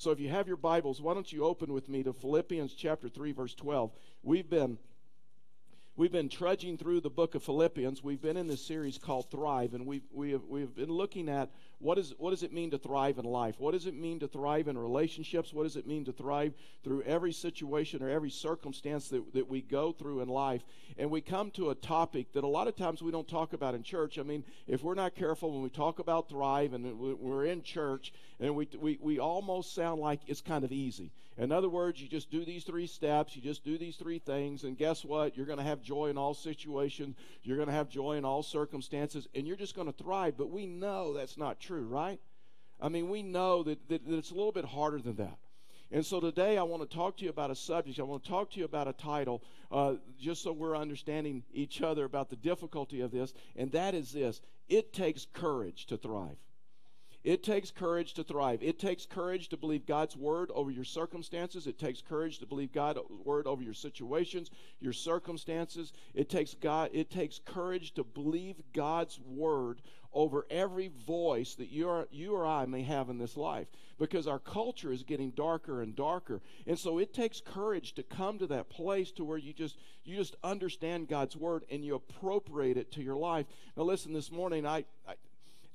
So if you have your Bibles, why don't you open with me to Philippians chapter 3 verse 12. We've been We've been trudging through the book of Philippians. We've been in this series called Thrive, and we've, we have, we've been looking at what, is, what does it mean to thrive in life? What does it mean to thrive in relationships? What does it mean to thrive through every situation or every circumstance that, that we go through in life? And we come to a topic that a lot of times we don't talk about in church. I mean, if we're not careful when we talk about thrive and we're in church, and we, we, we almost sound like it's kind of easy. In other words, you just do these three steps, you just do these three things, and guess what? You're going to have joy in all situations, you're going to have joy in all circumstances, and you're just going to thrive. But we know that's not true, right? I mean, we know that, that, that it's a little bit harder than that. And so today I want to talk to you about a subject. I want to talk to you about a title, uh, just so we're understanding each other about the difficulty of this, and that is this it takes courage to thrive. It takes courage to thrive. It takes courage to believe God's word over your circumstances. It takes courage to believe God's word over your situations, your circumstances. It takes God it takes courage to believe God's word over every voice that you or, you or I may have in this life because our culture is getting darker and darker. And so it takes courage to come to that place to where you just you just understand God's word and you appropriate it to your life. Now listen, this morning I, I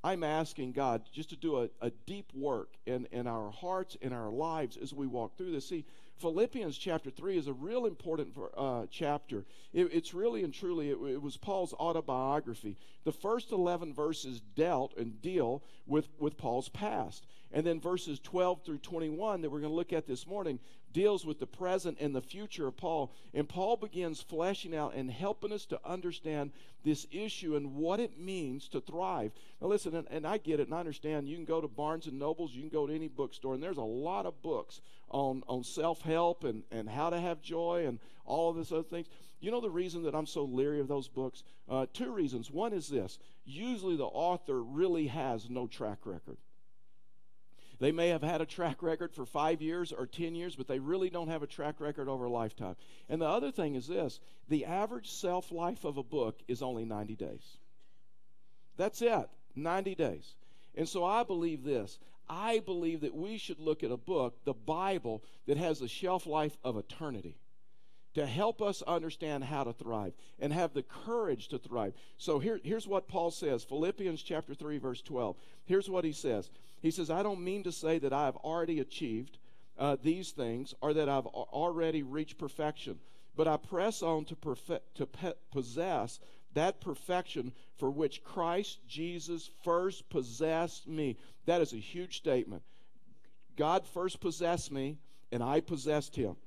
I'm asking God just to do a, a deep work in, in our hearts, in our lives as we walk through this. See, Philippians chapter 3 is a real important uh, chapter. It, it's really and truly, it, it, was Paul's autobiography. The first 11 verses dealt and deal with, with Paul's past. And then verses 12 through 21 that we're going to look at this morning deals with the present and the future of Paul. And Paul begins fleshing out and helping us to understand this issue and what it means to thrive. Now, listen, and, and I get it and I understand. You can go to Barnes and Nobles, you can go to any bookstore, and there's a lot of books on, on self help and, and how to have joy and all of this other things. You know the reason that I'm so leery of those books? Uh, two reasons. One is this usually the author really has no track record. They may have had a track record for five years or 10 years, but they really don't have a track record over a lifetime. And the other thing is this the average self life of a book is only 90 days. That's it, 90 days. And so I believe this. I believe that we should look at a book, the Bible, that has a shelf life of eternity to help us understand how to thrive and have the courage to thrive. So here, here's what Paul says Philippians chapter 3, verse 12. Here's what he says He says, I don't mean to say that I have already achieved uh, these things or that I've already reached perfection, but I press on to, perfect, to pe- possess that perfection for which Christ Jesus first possessed me. That is a huge statement. God first possessed me, and I possessed him.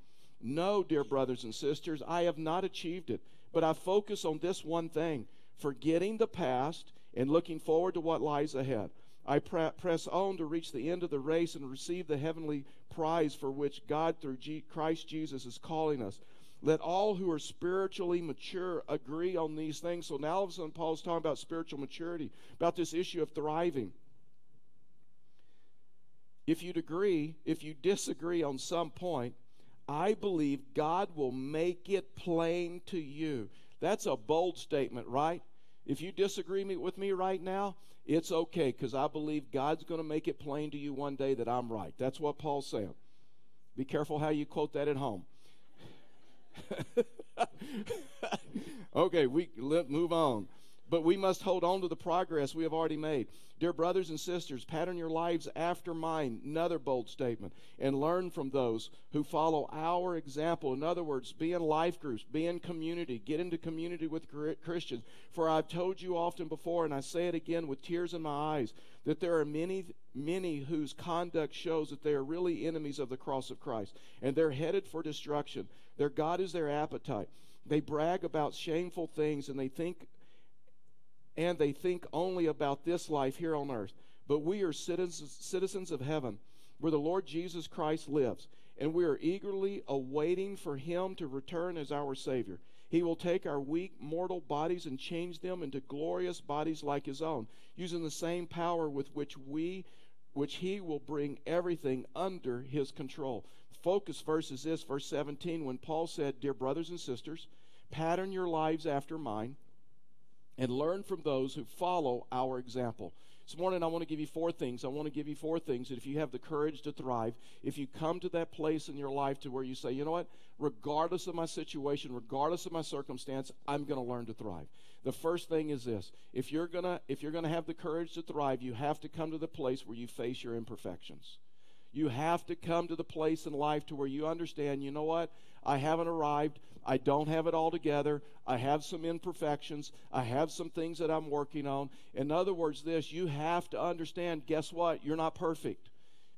No, dear brothers and sisters, I have not achieved it, but I focus on this one thing forgetting the past and looking forward to what lies ahead. I pre- press on to reach the end of the race and receive the heavenly prize for which God, through G- Christ Jesus, is calling us. Let all who are spiritually mature agree on these things. So now all of a sudden, Paul's talking about spiritual maturity, about this issue of thriving. If you'd agree, if you disagree on some point, I believe God will make it plain to you. That's a bold statement, right? If you disagree with me right now, it's okay because I believe God's going to make it plain to you one day that I'm right. That's what Paul's saying. Be careful how you quote that at home. okay, we let move on. But we must hold on to the progress we have already made. Dear brothers and sisters, pattern your lives after mine, another bold statement, and learn from those who follow our example. In other words, be in life groups, be in community, get into community with Christians. For I've told you often before, and I say it again with tears in my eyes, that there are many, many whose conduct shows that they are really enemies of the cross of Christ, and they're headed for destruction. Their God is their appetite. They brag about shameful things, and they think and they think only about this life here on earth. But we are citizens, citizens of heaven, where the Lord Jesus Christ lives, and we are eagerly awaiting for him to return as our Savior. He will take our weak mortal bodies and change them into glorious bodies like his own, using the same power with which we which he will bring everything under his control. Focus verse is this, verse 17, when Paul said, Dear brothers and sisters, pattern your lives after mine and learn from those who follow our example. This morning, I want to give you four things. I want to give you four things that if you have the courage to thrive, if you come to that place in your life to where you say, you know what, regardless of my situation, regardless of my circumstance, I'm going to learn to thrive. The first thing is this: if you're gonna if you're gonna have the courage to thrive, you have to come to the place where you face your imperfections. You have to come to the place in life to where you understand, you know what? I haven't arrived. I don't have it all together. I have some imperfections. I have some things that I'm working on. In other words, this, you have to understand guess what? You're not perfect.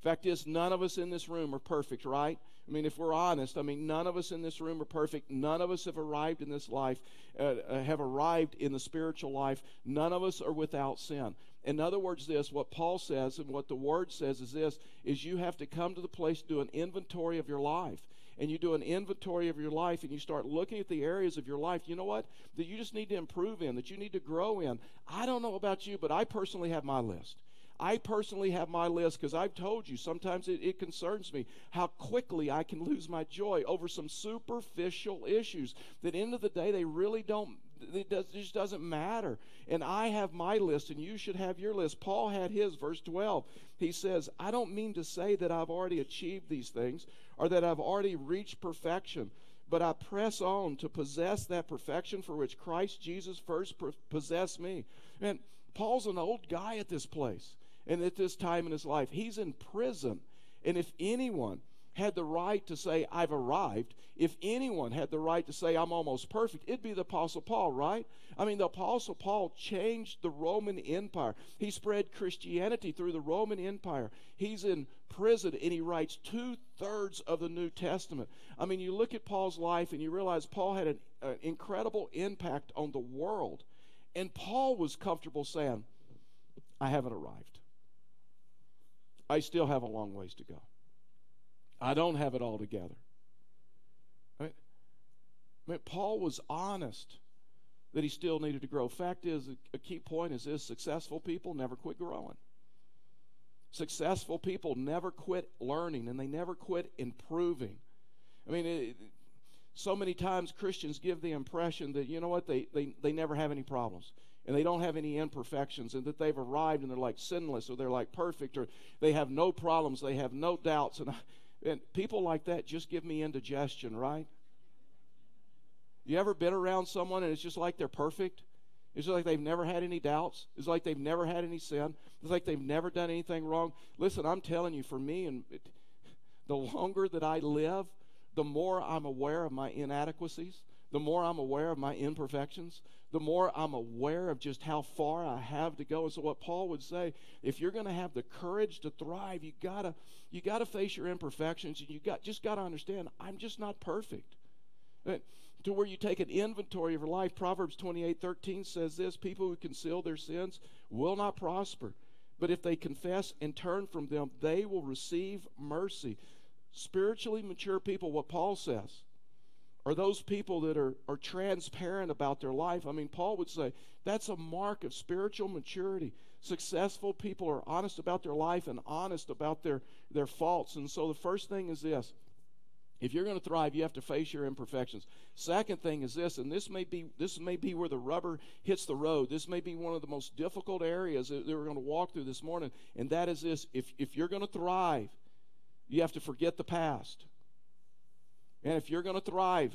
Fact is, none of us in this room are perfect, right? I mean, if we're honest, I mean, none of us in this room are perfect. None of us have arrived in this life, uh, uh have arrived in the spiritual life. None of us are without sin. In other words, this, what Paul says and what the Word says is this, is you have to come to the place to do an inventory of your life and you do an inventory of your life and you start looking at the areas of your life, you know what? That you just need to improve in, that you need to grow in. I don't know about you, but I personally have my list. I personally have my list because I've told you sometimes it, it, concerns me how quickly I can lose my joy over some superficial issues that, end of the day, they really don't it, does, it just doesn't matter. And I have my list, and you should have your list. Paul had his, verse 12. He says, I don't mean to say that I've already achieved these things or that I've already reached perfection, but I press on to possess that perfection for which Christ Jesus first possessed me. And Paul's an old guy at this place and at this time in his life. He's in prison. And if anyone had the right to say, I've arrived, if anyone had the right to say, I'm almost perfect, it'd be the Apostle Paul, right? I mean, the Apostle Paul changed the Roman Empire. He spread Christianity through the Roman Empire. He's in prison and he writes two thirds of the New Testament. I mean, you look at Paul's life and you realize Paul had an, an incredible impact on the world. And Paul was comfortable saying, I haven't arrived. I still have a long ways to go. I don't have it all together. I mean, Paul was honest that he still needed to grow. Fact is, a key point is this successful people never quit growing. Successful people never quit learning and they never quit improving. I mean, it, so many times Christians give the impression that, you know what, they, they, they never have any problems and they don't have any imperfections and that they've arrived and they're like sinless or they're like perfect or they have no problems, they have no doubts. And I, and people like that just give me indigestion, right? You ever been around someone and it's just like they're perfect? It's like they've never had any doubts. It's like they've never had any sin. It's like they've never done anything wrong. Listen, I'm telling you, for me, and it, the longer that I live, the more I'm aware of my inadequacies, the more I'm aware of my imperfections, the more I'm aware of just how far I have to go. And so what Paul would say, if you're going to have the courage to thrive, you gotta you gotta face your imperfections and you got just gotta understand I'm just not perfect. Uh, to where you take an inventory of your life. Proverbs 28 13 says this people who conceal their sins will not prosper. But if they confess and turn from them, they will receive mercy. Spiritually mature people, what Paul says, are those people that are, are transparent about their life. I mean, Paul would say that's a mark of spiritual maturity. Successful people are honest about their life and honest about their, their faults. And so the first thing is this if you're going to thrive, you have to face your imperfections. Second thing is this, and this may be this may be where the rubber hits the road. This may be one of the most difficult areas that we're going to walk through this morning, and that is this: if if you're going to thrive, you have to forget the past. And if you're going to thrive,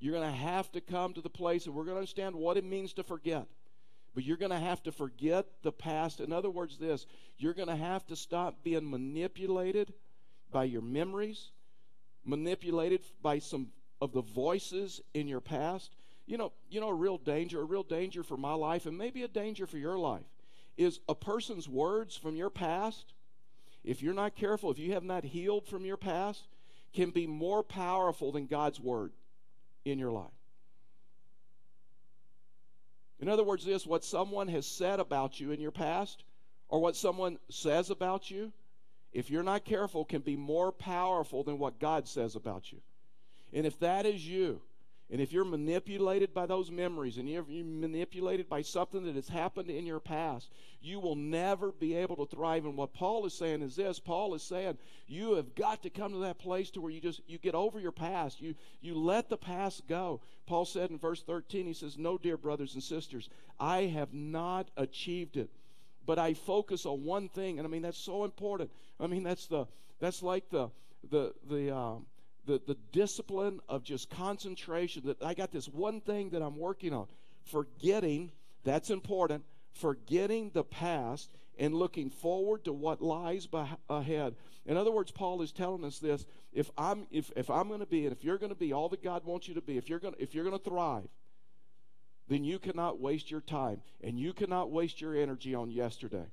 you're going to have to come to the place, and we're going to understand what it means to forget. But you're going to have to forget the past. In other words, this you're going to have to stop being manipulated by your memories, manipulated by some of the voices in your past. You know, you know, a real danger, a real danger for my life, and maybe a danger for your life, is a person's words from your past. If you're not careful, if you have not healed from your past, can be more powerful than God's word in your life. In other words, this what someone has said about you in your past, or what someone says about you, if you're not careful, can be more powerful than what God says about you. And if that is you, and if you're manipulated by those memories and you're manipulated by something that has happened in your past, you will never be able to thrive. And what Paul is saying is this Paul is saying you have got to come to that place to where you just you get over your past. You you let the past go. Paul said in verse 13, he says, No, dear brothers and sisters, I have not achieved it. but I focus on one thing, and I mean that's so important. I mean that's the that's like the the the um, the the discipline of just concentration. That I got this one thing that I'm working on. Forgetting that's important. Forgetting the past and looking forward to what lies ahead. In other words, Paul is telling us this: if I'm if if I'm going to be and if you're going to be all that God wants you to be, if you're going if you're going to thrive, then you cannot waste your time and you cannot waste your energy on yesterday.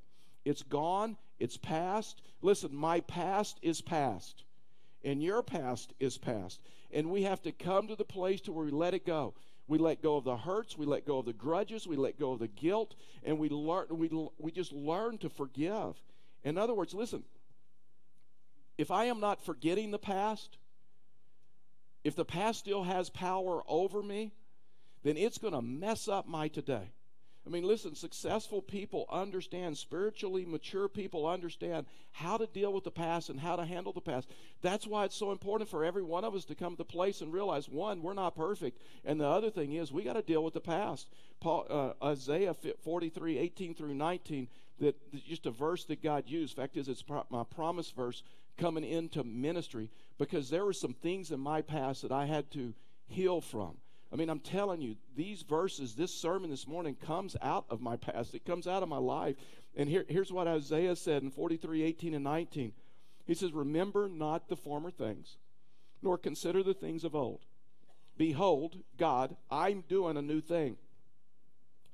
It's gone, it's past. Listen, my past is past, and your past is past. And we have to come to the place to where we let it go. We let go of the hurts, we let go of the grudges, we let go of the guilt, and we learn we, we just learn to forgive. In other words, listen, if I am not forgetting the past, if the past still has power over me, then it's going to mess up my today. I mean, listen, successful people understand, spiritually mature people understand how to deal with the past and how to handle the past. That's why it's so important for every one of us to come to place and realize one, we're not perfect. And the other thing is, we got to deal with the past. Paul, uh, Isaiah 43, 18 through 19, that, just a verse that God used. Fact is, it's my promise verse coming into ministry because there were some things in my past that I had to heal from. I mean, I'm telling you, these verses, this sermon this morning comes out of my past. It comes out of my life. And here, here's what Isaiah said in 43, 18, and 19. He says, Remember not the former things, nor consider the things of old. Behold, God, I'm doing a new thing.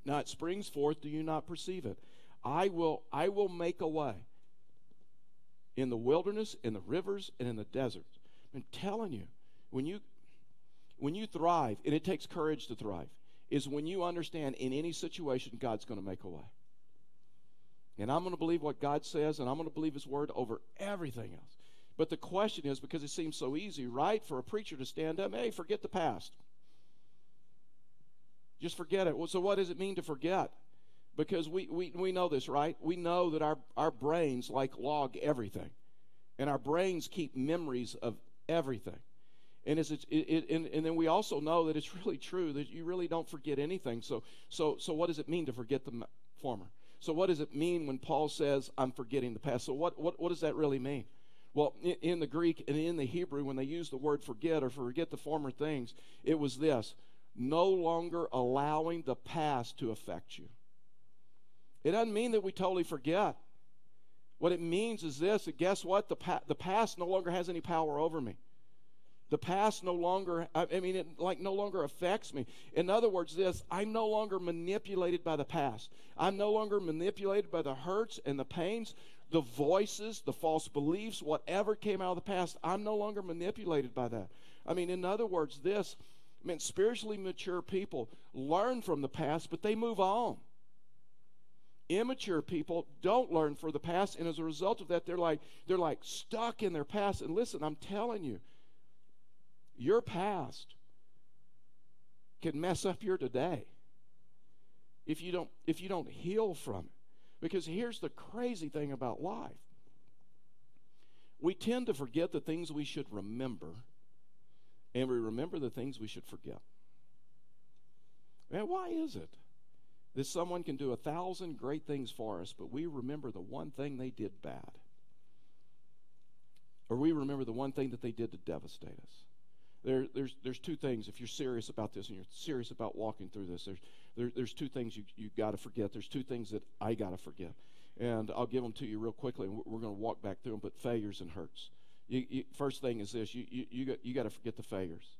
Now it springs forth, do you not perceive it? I will, I will make a way in the wilderness, in the rivers, and in the deserts. I'm telling you, when you when you thrive, and it takes courage to thrive, is when you understand in any situation God's going to make a way. And I'm going to believe what God says, and I'm going to believe His word over everything else. But the question is because it seems so easy, right, for a preacher to stand up, hey, forget the past. Just forget it. Well, so what does it mean to forget? Because we, we, we know this, right? We know that our, our brains like log everything. And our brains keep memories of everything. And, it's, it, it, and, and then we also know that it's really true that you really don't forget anything. So, so, so what does it mean to forget the former? So, what does it mean when Paul says, I'm forgetting the past? So, what, what, what does that really mean? Well, in, in the Greek and in the Hebrew, when they use the word forget or forget the former things, it was this no longer allowing the past to affect you. It doesn't mean that we totally forget. What it means is this that guess what? The, pa- the past no longer has any power over me. The past no longer, I mean, it like no longer affects me. In other words, this, I'm no longer manipulated by the past. I'm no longer manipulated by the hurts and the pains, the voices, the false beliefs, whatever came out of the past. I'm no longer manipulated by that. I mean, in other words, this, I mean, spiritually mature people learn from the past, but they move on. Immature people don't learn from the past, and as a result of that, they're like they're like stuck in their past. And listen, I'm telling you, your past can mess up your today if you don't if you don't heal from it. Because here's the crazy thing about life. We tend to forget the things we should remember, and we remember the things we should forget. And why is it that someone can do a thousand great things for us, but we remember the one thing they did bad? Or we remember the one thing that they did to devastate us? There, there's, there's two things. If you're serious about this and you're serious about walking through this, there's, there, there's two things you, you got to forget. There's two things that I got to forget. And I'll give them to you real quickly, and we're going to walk back through them. But failures and hurts. You, you, first thing is this you, you, you, got, you to forget the failures.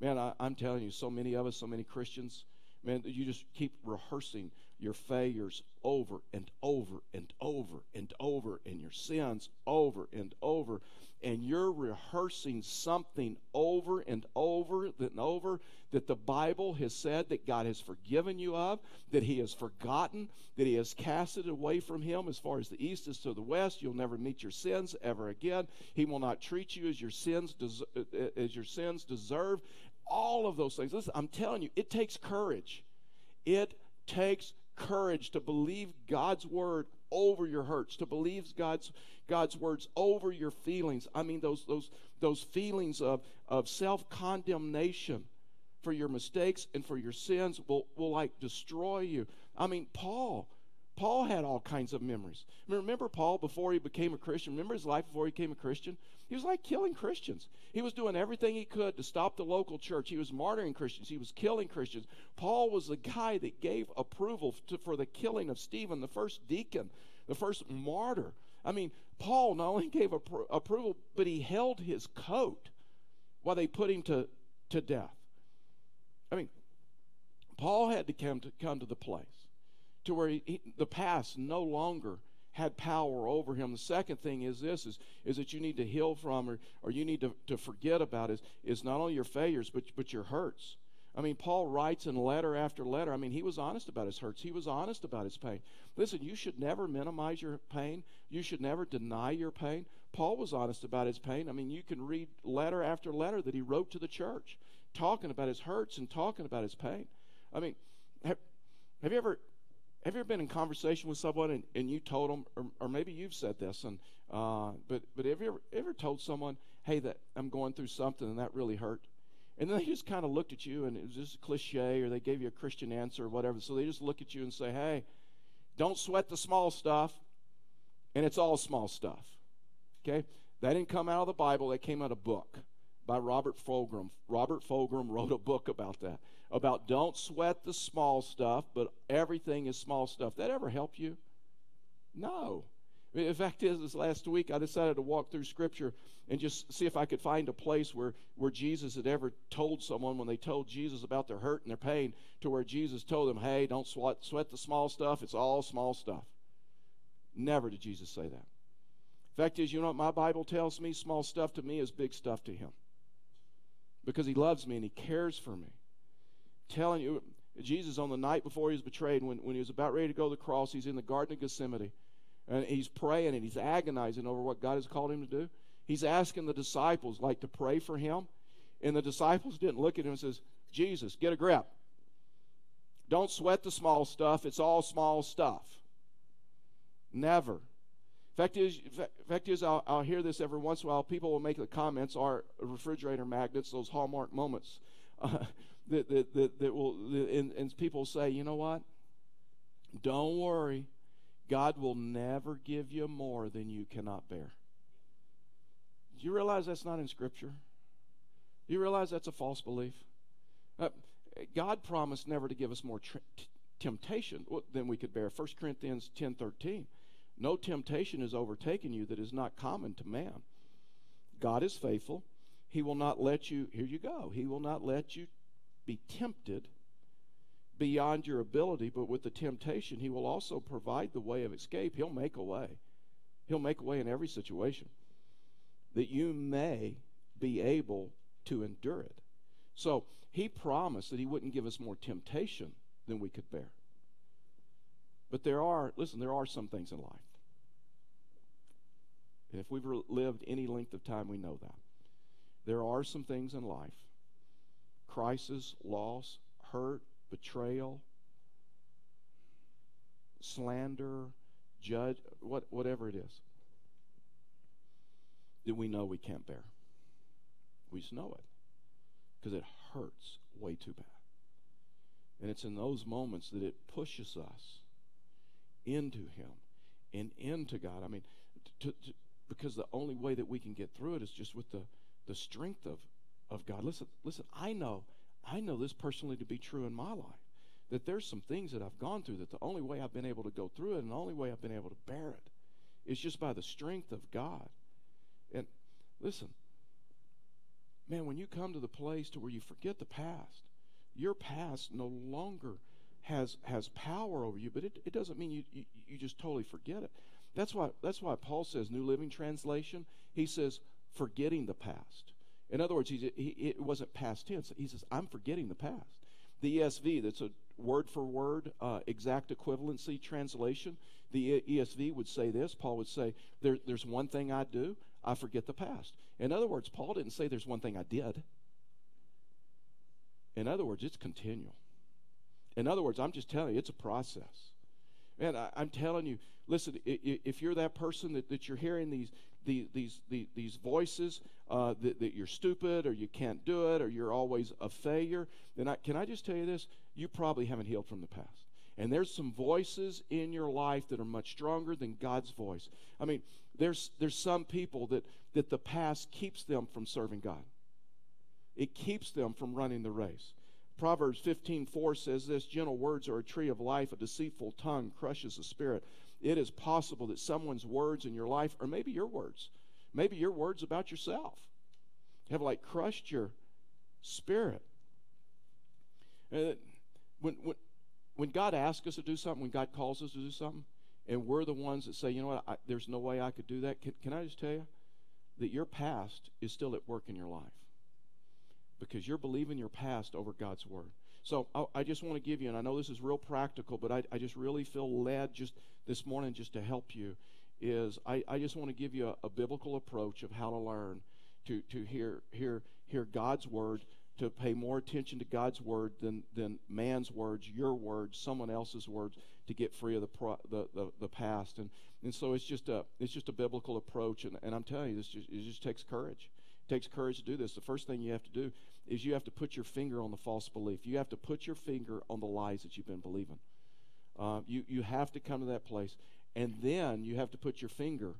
Man, I, I'm telling you, so many of us, so many Christians, man, you just keep rehearsing your failures over and over and over and over, and your sins over and over and you're rehearsing something over and over and over that the Bible has said that God has forgiven you of, that He has forgotten, that He has cast it away from Him as far as the east is to the west. You'll never meet your sins ever again. He will not treat you as your sins des- uh, uh, as your sins deserve. All of those things. Listen, I'm telling you, it takes courage. It takes courage to believe God's word over your hurts, to believe God's God's words over your feelings. I mean those those those feelings of, of self-condemnation for your mistakes and for your sins will, will like destroy you. I mean, Paul Paul had all kinds of memories. Remember Paul before he became a Christian? Remember his life before he became a Christian? He was like killing Christians. He was doing everything he could to stop the local church. He was martyring Christians. He was killing Christians. Paul was the guy that gave approval to, for the killing of Stephen, the first deacon, the first martyr. I mean, Paul not only gave appro- approval, but he held his coat while they put him to, to death. I mean, Paul had to come to, come to the place to where he, he, the past no longer had power over him. The second thing is this is, is that you need to heal from or, or you need to, to forget about is, is not only your failures, but, but your hurts. I mean, Paul writes in letter after letter. I mean, he was honest about his hurts. He was honest about his pain. Listen, you should never minimize your pain. You should never deny your pain. Paul was honest about his pain. I mean, you can read letter after letter that he wrote to the church, talking about his hurts and talking about his pain. I mean, have, have you ever have you ever been in conversation with someone and, and you told them, or, or maybe you've said this, and uh, but but have you ever, ever told someone, hey, that I'm going through something and that really hurt, and then they just kind of looked at you and it was just a cliche, or they gave you a Christian answer or whatever, so they just look at you and say, hey, don't sweat the small stuff, and it's all small stuff, okay? That didn't come out of the Bible. That came out of a book by Robert Fulghum. Robert Fulghum wrote a book about that about don't sweat the small stuff, but everything is small stuff. That ever help you? No. In fact, is this last week I decided to walk through Scripture and just see if I could find a place where, where Jesus had ever told someone when they told Jesus about their hurt and their pain, to where Jesus told them, "Hey, don't sweat, sweat the small stuff. It's all small stuff." Never did Jesus say that. Fact is, you know what my Bible tells me? Small stuff to me is big stuff to Him, because He loves me and He cares for me telling you, Jesus, on the night before he was betrayed, when, when he was about ready to go to the cross, he's in the Garden of Gethsemane. And he's praying and he's agonizing over what God has called him to do. He's asking the disciples, like, to pray for him. And the disciples didn't look at him and says, Jesus, get a grip. Don't sweat the small stuff. It's all small stuff. Never. Fact is, fact is I'll, I'll hear this every once in a while. People will make the comments, our refrigerator magnets, those hallmark moments. Uh, that, that, that, that will, and, and people say, you know what? Don't worry. God will never give you more than you cannot bear. Do you realize that's not in Scripture? Do you realize that's a false belief? Uh, God promised never to give us more t- temptation than we could bear. 1 Corinthians 10 13. No temptation has overtaken you that is not common to man. God is faithful. He will not let you, here you go, He will not let you be tempted beyond your ability, but with the temptation, He will also provide the way of escape. He'll make a way. He'll make a way in every situation that you may be able to endure it. So He promised that He wouldn't give us more temptation than we could bear. But there are, listen, there are some things in life. And if we've lived any length of time, we know that. There are some things in life crisis, loss, hurt, betrayal, slander, judge, what, whatever it is, that we know we can't bear. We just know it because it hurts way too bad. And it's in those moments that it pushes us into Him and into God. I mean, to, to, because the only way that we can get through it is just with the, the strength of, of God. Listen, listen, I know, I know this personally to be true in my life. That there's some things that I've gone through that the only way I've been able to go through it and the only way I've been able to bear it is just by the strength of God. And listen, man, when you come to the place to where you forget the past, your past no longer has has power over you, but it, it doesn't mean you, you, you just totally forget it. That's why that's why Paul says, New Living Translation, he says, forgetting the past. In other words, he, it wasn't past tense. He says, I'm forgetting the past. The ESV, that's a word for word, uh, exact equivalency translation. The ESV would say this. Paul would say, there, There's one thing I do, I forget the past. In other words, Paul didn't say there's one thing I did. In other words, it's continual. In other words, I'm just telling you, it's a process. Man, I, am telling you, listen, if you're that person that, that you're hearing these, these, these, these voices uh, that, that you're stupid or you can't do it or you're always a failure, then I, can I just tell you this? You probably haven't healed from the past. And there's some voices in your life that are much stronger than God's voice. I mean, there's, there's some people that, that the past keeps them from serving God, it keeps them from running the race. Proverbs 15:4 says this, gentle words are a tree of life, a deceitful tongue crushes the spirit. It is possible that someone's words in your life, or maybe your words, maybe your words about yourself, have like crushed your spirit. Uh, when, when, when God asks us to do something, when God calls us to do something, and we're the ones that say, you know what, I, there's no way I could do that, can, can I just tell you that your past is still at work in your life? Because you're believing your past over God's word. So I, I just want to give you, and I know this is real practical, but I, I just really feel led just this morning just to help you. Is I, I just want to give you a, a biblical approach of how to learn to, to hear, hear, hear God's word to pay more attention to God's word than, than man's words, your words, someone else's words, to get free of the, pro, the, the, the, past. And, and so it's just a, it's just a biblical approach. And, and I'm telling you, this just, it just takes courage. Takes courage to do this. The first thing you have to do is you have to put your finger on the false belief. You have to put your finger on the lies that you've been believing. Uh, you, you have to come to that place. And then you have to put your finger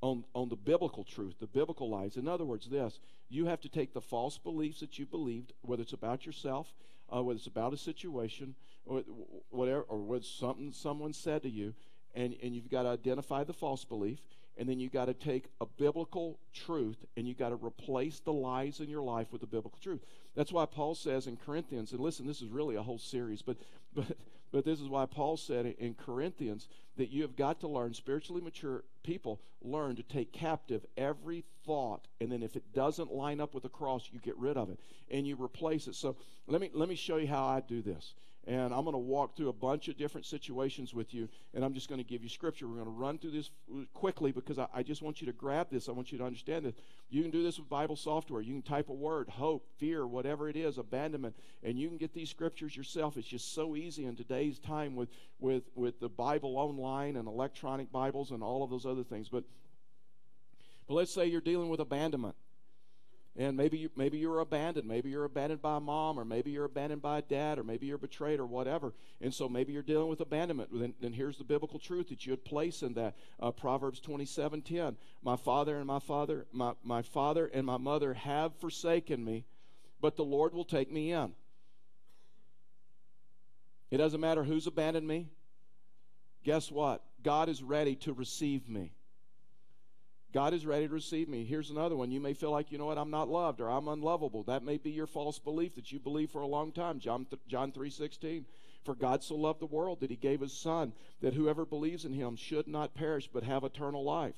on, on the biblical truth, the biblical lies. In other words, this you have to take the false beliefs that you believed, whether it's about yourself, uh, whether it's about a situation, or whatever, or whether something someone said to you, and, and you've got to identify the false belief, and then you've got to take a biblical truth and you've got to replace the lies in your life with the biblical truth. That's why Paul says in Corinthians, and listen, this is really a whole series, but but but this is why Paul said in Corinthians that you have got to learn, spiritually mature people learn to take captive every thought, and then if it doesn't line up with the cross, you get rid of it and you replace it. So let me let me show you how I do this. And I'm going to walk through a bunch of different situations with you, and I'm just going to give you scripture. We're going to run through this quickly because I, I, just want you to grab this. I want you to understand this. You can do this with Bible software. You can type a word, hope, fear, whatever it is, abandonment, and you can get these scriptures yourself. It's just so easy in today's time with, with, with the Bible online and electronic Bibles and all of those other things. But, but let's say you're dealing with abandonment and maybe you, maybe you're abandoned. Maybe you're abandoned by a mom or maybe you're abandoned by a dad or maybe you're betrayed or whatever. And so maybe you're dealing with abandonment. Then, then here's the biblical truth that you would place in that uh, proverbs 27 10 my father and my father my, my father and my mother have forsaken me but the lord will take me in. It doesn't matter who's abandoned me. Guess what? God is ready to receive me God is ready to receive me. Here's another one. You may feel like, you know what, I'm not loved or I'm unlovable. That may be your false belief that you believe for a long time. John, th- John 3.16, For God so loved the world that he gave his son, that whoever believes in him should not perish but have eternal life.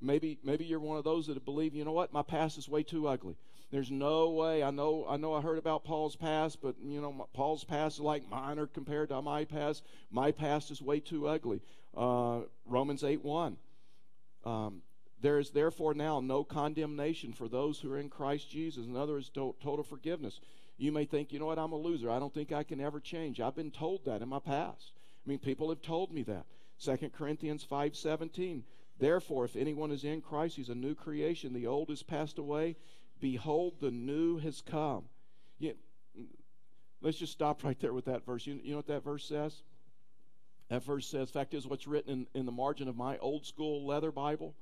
Maybe, maybe you're one of those that believe, you know what, my past is way too ugly. There's no way. I know. I know. I heard about Paul's past, but you know, Paul's past is like mine minor compared to my past. My past is way too ugly. Uh, Romans eight one. Um, there is therefore now no condemnation for those who are in Christ Jesus. In other words, total forgiveness. You may think, you know what, I'm a loser. I don't think I can ever change. I've been told that in my past. I mean, people have told me that. 2 Corinthians 5:17. Therefore, if anyone is in Christ, he's a new creation. The old has passed away. Behold, the new has come. You, let's just stop right there with that verse. You, you know what that verse says? That verse says, fact is, what's written in, in the margin of my old school leather Bible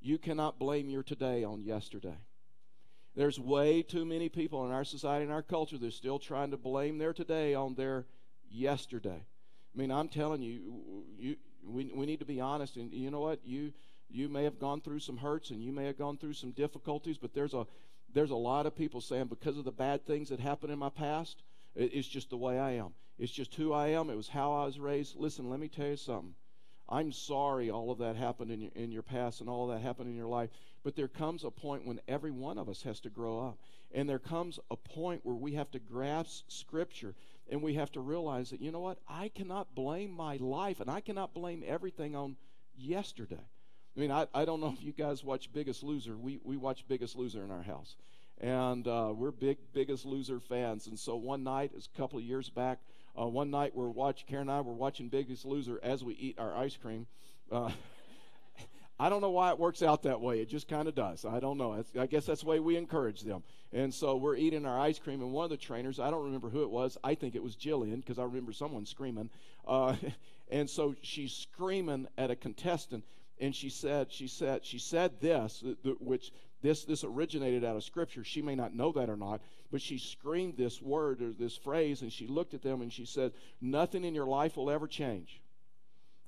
you cannot blame your today on yesterday. There's way too many people in our society and our culture that are still trying to blame their today on their yesterday. I mean, I'm telling you, you we, we need to be honest. And you know what? You you may have gone through some hurts and you may have gone through some difficulties, but there's a there's a lot of people saying because of the bad things that happened in my past, it's just the way I am. It's just who I am. It was how I was raised. Listen, let me tell you something. I'm sorry all of that happened in your, in your past and all that happened in your life. But there comes a point when every one of us has to grow up. And there comes a point where we have to grasp Scripture and we have to realize that, you know what? I cannot blame my life and I cannot blame everything on yesterday. I mean, I, I don't know if you guys watch Biggest Loser. We, we watch Biggest Loser in our house. And uh, we're big Biggest Loser fans. And so one night, a couple of years back, uh, one night we're watching, Karen and I were watching Biggest Loser as we eat our ice cream. Uh, I don't know why it works out that way. It just kind of does. I don't know. I guess that's the way we encourage them. And so we're eating our ice cream, and one of the trainers, I don't remember who it was. I think it was Jillian because I remember someone screaming. Uh, and so she's screaming at a contestant, and she said, she said, she said this, which this this originated out of Scripture. She may not know that or not, but she screamed this word or this phrase, and she looked at them and she said, "Nothing in your life will ever change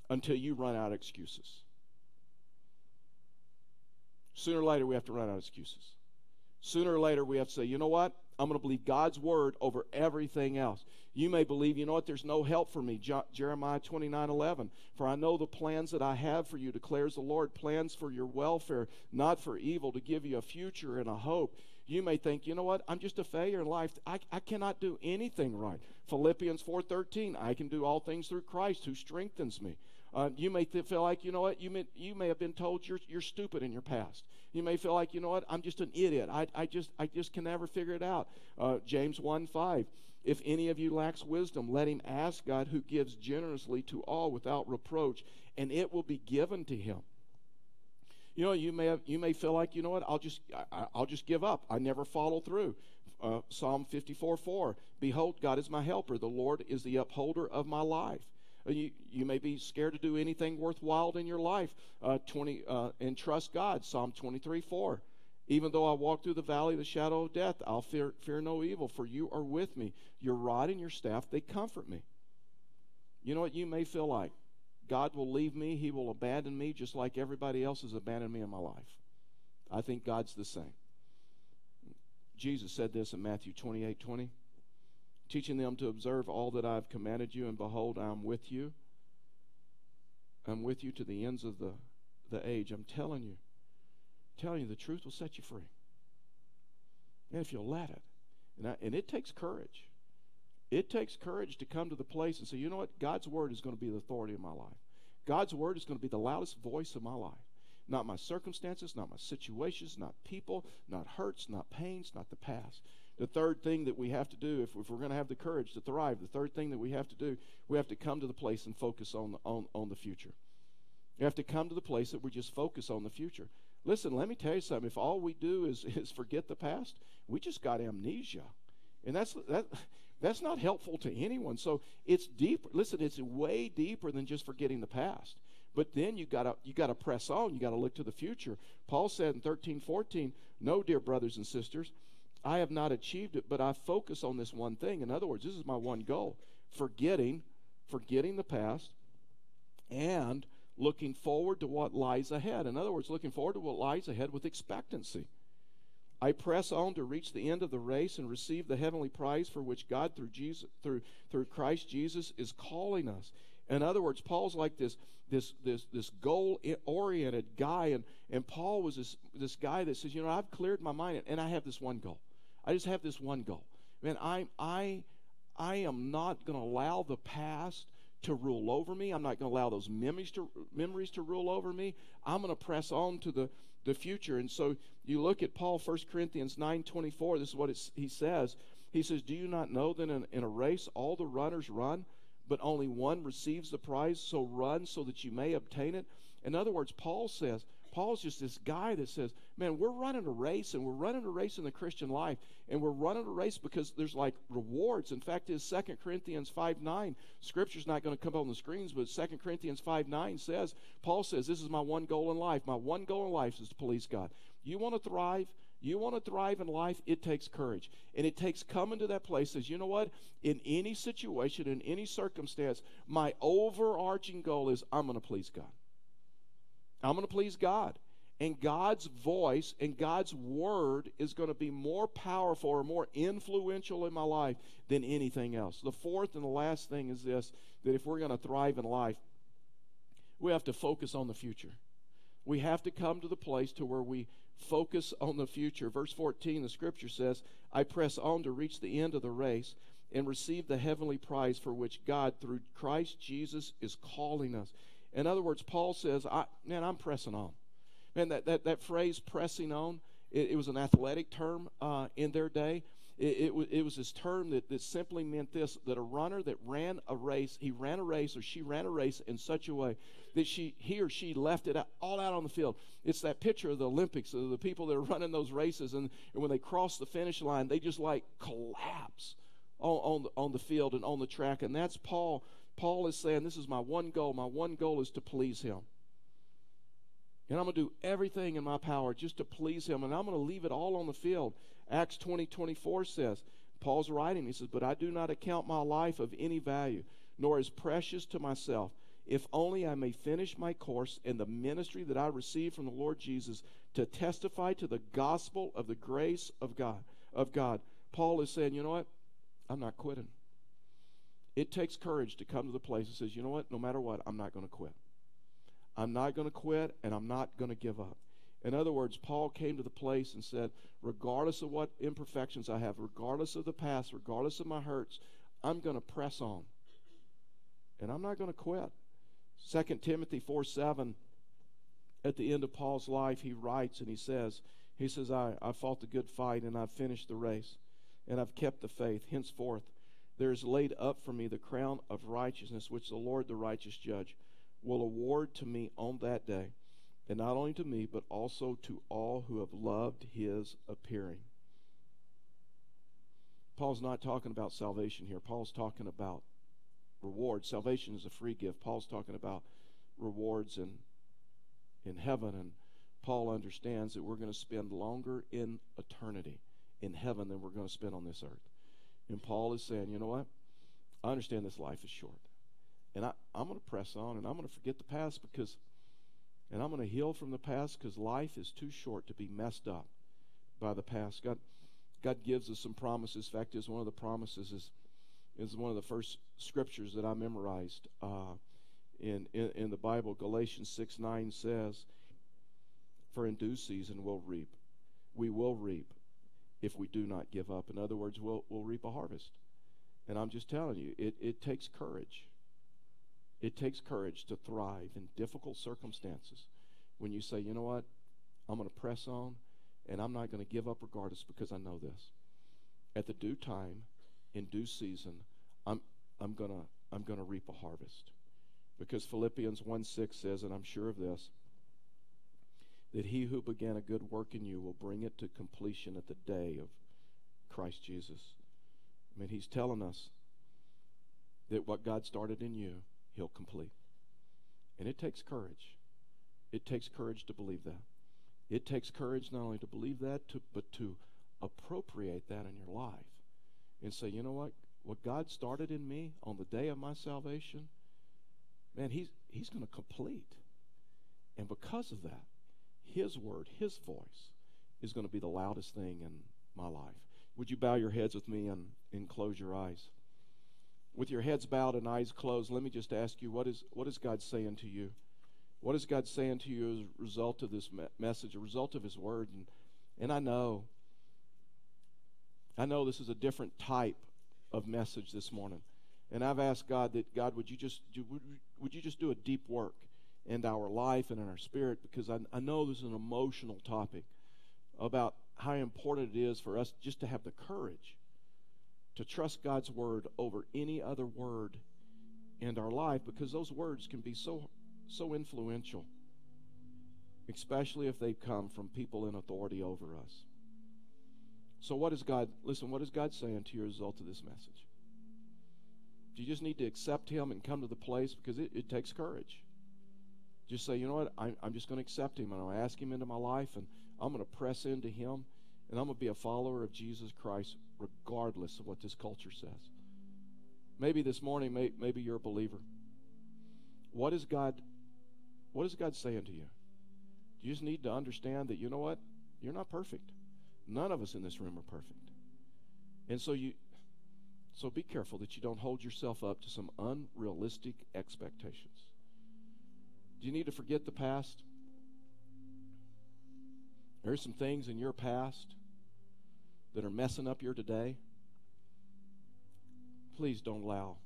until you run out of excuses." Sooner or later, we have to run out of excuses. Sooner or later, we have to say, you know what? I'm going to believe God's word over everything else. You may believe, you know what? There's no help for me. Jo- Jeremiah 29 11. For I know the plans that I have for you, declares the Lord plans for your welfare, not for evil, to give you a future and a hope. You may think, you know what? I'm just a failure in life. I, I cannot do anything right. Philippians 4:13. I can do all things through Christ who strengthens me. Uh, you may th- feel like, you know what, you may, you may have been told you're, you're stupid in your past. You may feel like, you know what, I'm just an idiot. I, I, just, I just can never figure it out. Uh, James 1 5. If any of you lacks wisdom, let him ask God who gives generously to all without reproach, and it will be given to him. You know, you may have, you may feel like, you know what, I'll just I, will just give up. I never follow through. Uh, Psalm 54 4. Behold, God is my helper. The Lord is the upholder of my life. You, you may be scared to do anything worthwhile in your life. Uh, 20, uh, and trust God. Psalm 23 4. Even though I walk through the valley of the shadow of death, I'll fear, fear no evil, for you are with me. Your rod and your staff, they comfort me. You know what you may feel like? God will leave me, He will abandon me, just like everybody else has abandoned me in my life. I think God's the same. Jesus said this in Matthew 28 20 teaching them to observe all that I've commanded you, and behold, I am with you. I'm with you to the ends of the, the age. I'm telling you, telling you the truth will set you free. And if you'll let it. And, I, and it takes courage. It takes courage to come to the place and say, you know what? God's word is going to be the authority of my life. God's word is going to be the loudest voice of my life. Not my circumstances, not my situations, not people, not hurts, not pains, not the past. The third thing that we have to do, if, if we're going to have the courage to thrive, the third thing that we have to do, we have to come to the place and focus on the, on, on the future. We have to come to the place that we just focus on the future. Listen, let me tell you something. If all we do is, is forget the past, we just got amnesia. And that's, that, that's not helpful to anyone. So it's deeper. Listen, it's way deeper than just forgetting the past. But then you gotta you gotta press on. You gotta look to the future. Paul said in 13, 14, No, dear brothers and sisters, I have not achieved it, but I focus on this one thing. In other words, this is my one goal forgetting, forgetting the past, and looking forward to what lies ahead. In other words, looking forward to what lies ahead with expectancy. I press on to reach the end of the race and receive the heavenly prize for which God through Jesus through through Christ Jesus is calling us. In other words, Paul's like this this this this goal oriented guy and and Paul was this this guy that says, you know, I've cleared my mind and I have this one goal. I just have this one goal. Man, I, I, I am not going to allow the past to rule over me. I'm not going to allow those memories to, memories to rule over me. I'm going to press on to the, the future. And so you look at Paul, 1 Corinthians 9.24, this is what he says. He says, Do you not know that in, in a race all the runners run, but only one receives the prize? So run so that you may obtain it. In other words, Paul says, Paul's just this guy that says, man, we're running a race and we're running a race in the Christian life. And we're running a race because there's like rewards. In fact, is 2 Corinthians 5 9. Scripture's not going to come up on the screens, but 2 Corinthians 5 9 says, Paul says, this is my one goal in life. My one goal in life is to please God. You want to thrive? You want to thrive in life? It takes courage. And it takes coming to that place as, you know what? In any situation, in any circumstance, my overarching goal is I'm going to please God. I'm going to please God. And God's voice and God's word is going to be more powerful or more influential in my life than anything else. The fourth and the last thing is this that if we're going to thrive in life, we have to focus on the future. We have to come to the place to where we focus on the future. Verse 14, the scripture says, I press on to reach the end of the race and receive the heavenly prize for which God, through Christ Jesus, is calling us. In other words, Paul says, I, man, I'm pressing on. Man, that, that, that phrase, pressing on, it, it was an athletic term uh, in their day. It, it, was, it was this term that, that simply meant this that a runner that ran a race, he ran a race or she ran a race in such a way that she he or she left it all out on the field. It's that picture of the Olympics, of the people that are running those races, and, and when they cross the finish line, they just like collapse on, on, the, on the field and on the track. And that's Paul. Paul is saying, This is my one goal. My one goal is to please him. And I'm going to do everything in my power just to please him. And I'm going to leave it all on the field. Acts 20 24 says, Paul's writing, he says, But I do not account my life of any value, nor as precious to myself, if only I may finish my course in the ministry that I received from the Lord Jesus to testify to the gospel of the grace of God. Of God. Paul is saying, you know what? I'm not quitting. It takes courage to come to the place that says, you know what? No matter what, I'm not going to quit. I'm not going to quit, and I'm not going to give up. In other words, Paul came to the place and said, regardless of what imperfections I have, regardless of the past, regardless of my hurts, I'm going to press on. And I'm not going to quit. 2 Timothy 4 7, at the end of Paul's life, he writes and he says, he says, I, I fought the good fight and I've finished the race and I've kept the faith. Henceforth, there is laid up for me the crown of righteousness, which the Lord, the righteous judge, will award to me on that day, and not only to me, but also to all who have loved his appearing. Paul's not talking about salvation here. Paul's talking about rewards. Salvation is a free gift. Paul's talking about rewards in, in heaven, and Paul understands that we're going to spend longer in eternity in heaven than we're going to spend on this earth. And Paul is saying, you know what? I understand this life is short. And I, I'm going to press on and I'm going to forget the past because, and I'm going to heal from the past because life is too short to be messed up by the past. God, God gives us some promises. Fact is, one of the promises is, is one of the first scriptures that I memorized uh, in, in, in the Bible. Galatians 6 9 says, For in due season we'll reap. We will reap if we do not give up. In other words, we'll, we'll reap a harvest. And I'm just telling you, it, it takes courage. It takes courage to thrive in difficult circumstances when you say, you know what, I'm going to press on and I'm not going to give up regardless because I know this. At the due time, in due season, I'm, I'm going to I'm going to reap a harvest. Because Philippians 1 6 says, and I'm sure of this, that he who began a good work in you will bring it to completion at the day of Christ Jesus. I mean, he's telling us that what God started in you, he'll complete. And it takes courage. It takes courage to believe that. It takes courage not only to believe that, to, but to appropriate that in your life and say, you know what? What God started in me on the day of my salvation, man, he's, he's going to complete. And because of that, his word, His voice, is going to be the loudest thing in my life. Would you bow your heads with me and, and close your eyes? With your heads bowed and eyes closed, let me just ask you what is, what is God saying to you? What is God saying to you as a result of this me- message, a result of His word? And, and I know, I know this is a different type of message this morning. And I've asked God that, God, would you just do, would, would you just do a deep work? Into our life and in our spirit because I, I know this is an emotional topic about how important it is for us just to have the courage to trust God's word over any other word in our life because those words can be so so influential especially if they come from people in authority over us. So what is God listen what is God saying to you as a result of this message? Do you just need to accept him and come to the place because it, it takes courage just say, you know what, I, I'm just going to accept him and I'll ask him into my life and I'm going to press into him and I'm going to be a follower of Jesus Christ regardless of what this culture says. Maybe this morning, may, maybe you're a believer. What is God? What is God saying to you? You just need to understand that you know what? You're not perfect. None of us in this room are perfect. And so you so be careful that you don't hold yourself up to some unrealistic expectations. Do you need to forget the past? There are some things in your past that are messing up your today. Please don't allow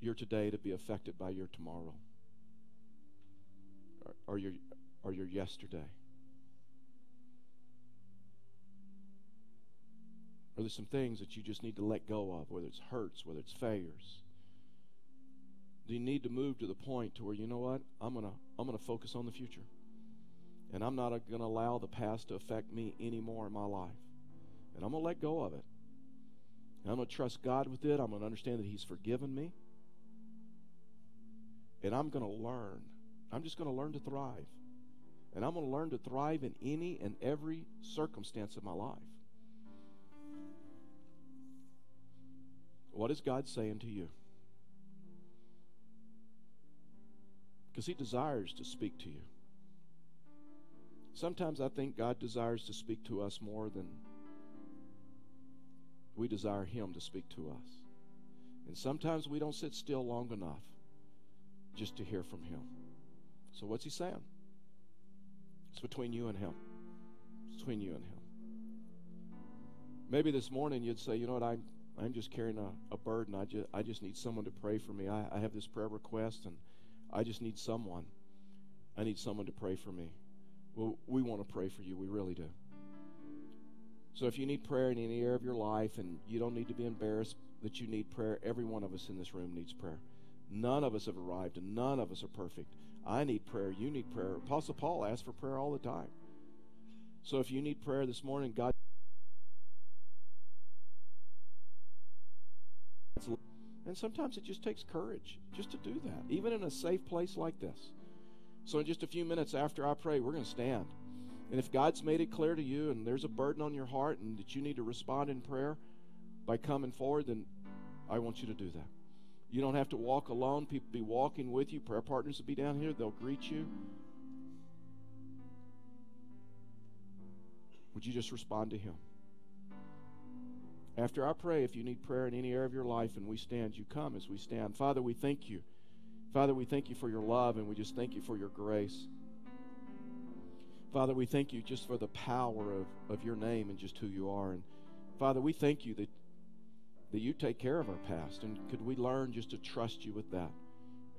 your today to be affected by your tomorrow or, or your, or your yesterday. Are there some things that you just need to let go of, whether it's hurts, whether it's failures? Do you need to move to the point to where you know what? I'm gonna I'm gonna focus on the future. And I'm not to allow the past to affect me anymore in my life. And I'm to let go of it. And I'm to trust God with it. I'm to understand that He's forgiven me. And I'm to learn. I'm just to learn to thrive. And I'm to learn to thrive in any and every circumstance of my life. What is God saying to you? Because He desires to speak to you. Sometimes I think God desires to speak to us more than we desire Him to speak to us. And sometimes we don't sit still long enough just to hear from Him. So, what's He saying? It's between you and Him. It's between you and Him. Maybe this morning you'd say, you know what, I'm, I'm just carrying a, a burden. I just, I just need someone to pray for me. I, I have this prayer request, and I just need someone. I need someone to pray for me. Well, we want to pray for you. We really do. So if you need prayer in any area of your life and you don't need to be embarrassed that you need prayer, every one of us in this room needs prayer. None of us have arrived and none of us are perfect. I need prayer. You need prayer. Apostle Paul asked for prayer all the time. So if you need prayer this morning, God. And sometimes it just takes courage just to do that, even in a safe place like this. So, in just a few minutes after I pray, we're going to stand. And if God's made it clear to you and there's a burden on your heart and that you need to respond in prayer by coming forward, then I want you to do that. You don't have to walk alone. People be walking with you. Prayer partners will be down here. They'll greet you. Would you just respond to Him? After I pray, if you need prayer in any area of your life and we stand, you come as we stand. Father, we thank you. Father, we thank you for your love and we just thank you for your grace. Father, we thank you just for the power of, of your name and just who you are. And Father, we thank you that, that you take care of our past. And could we learn just to trust you with that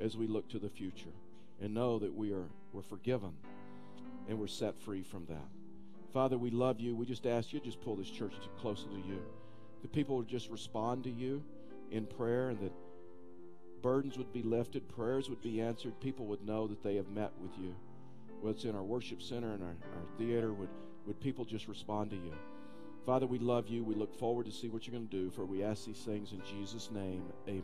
as we look to the future and know that we are we're forgiven and we're set free from that. Father, we love you. We just ask you just pull this church closer to you. The people would just respond to you in prayer and that burdens would be lifted, prayers would be answered, people would know that they have met with you. Whether it's in our worship center and our, our theater, would, would people just respond to you? Father, we love you. We look forward to see what you're going to do, for we ask these things in Jesus' name. Amen.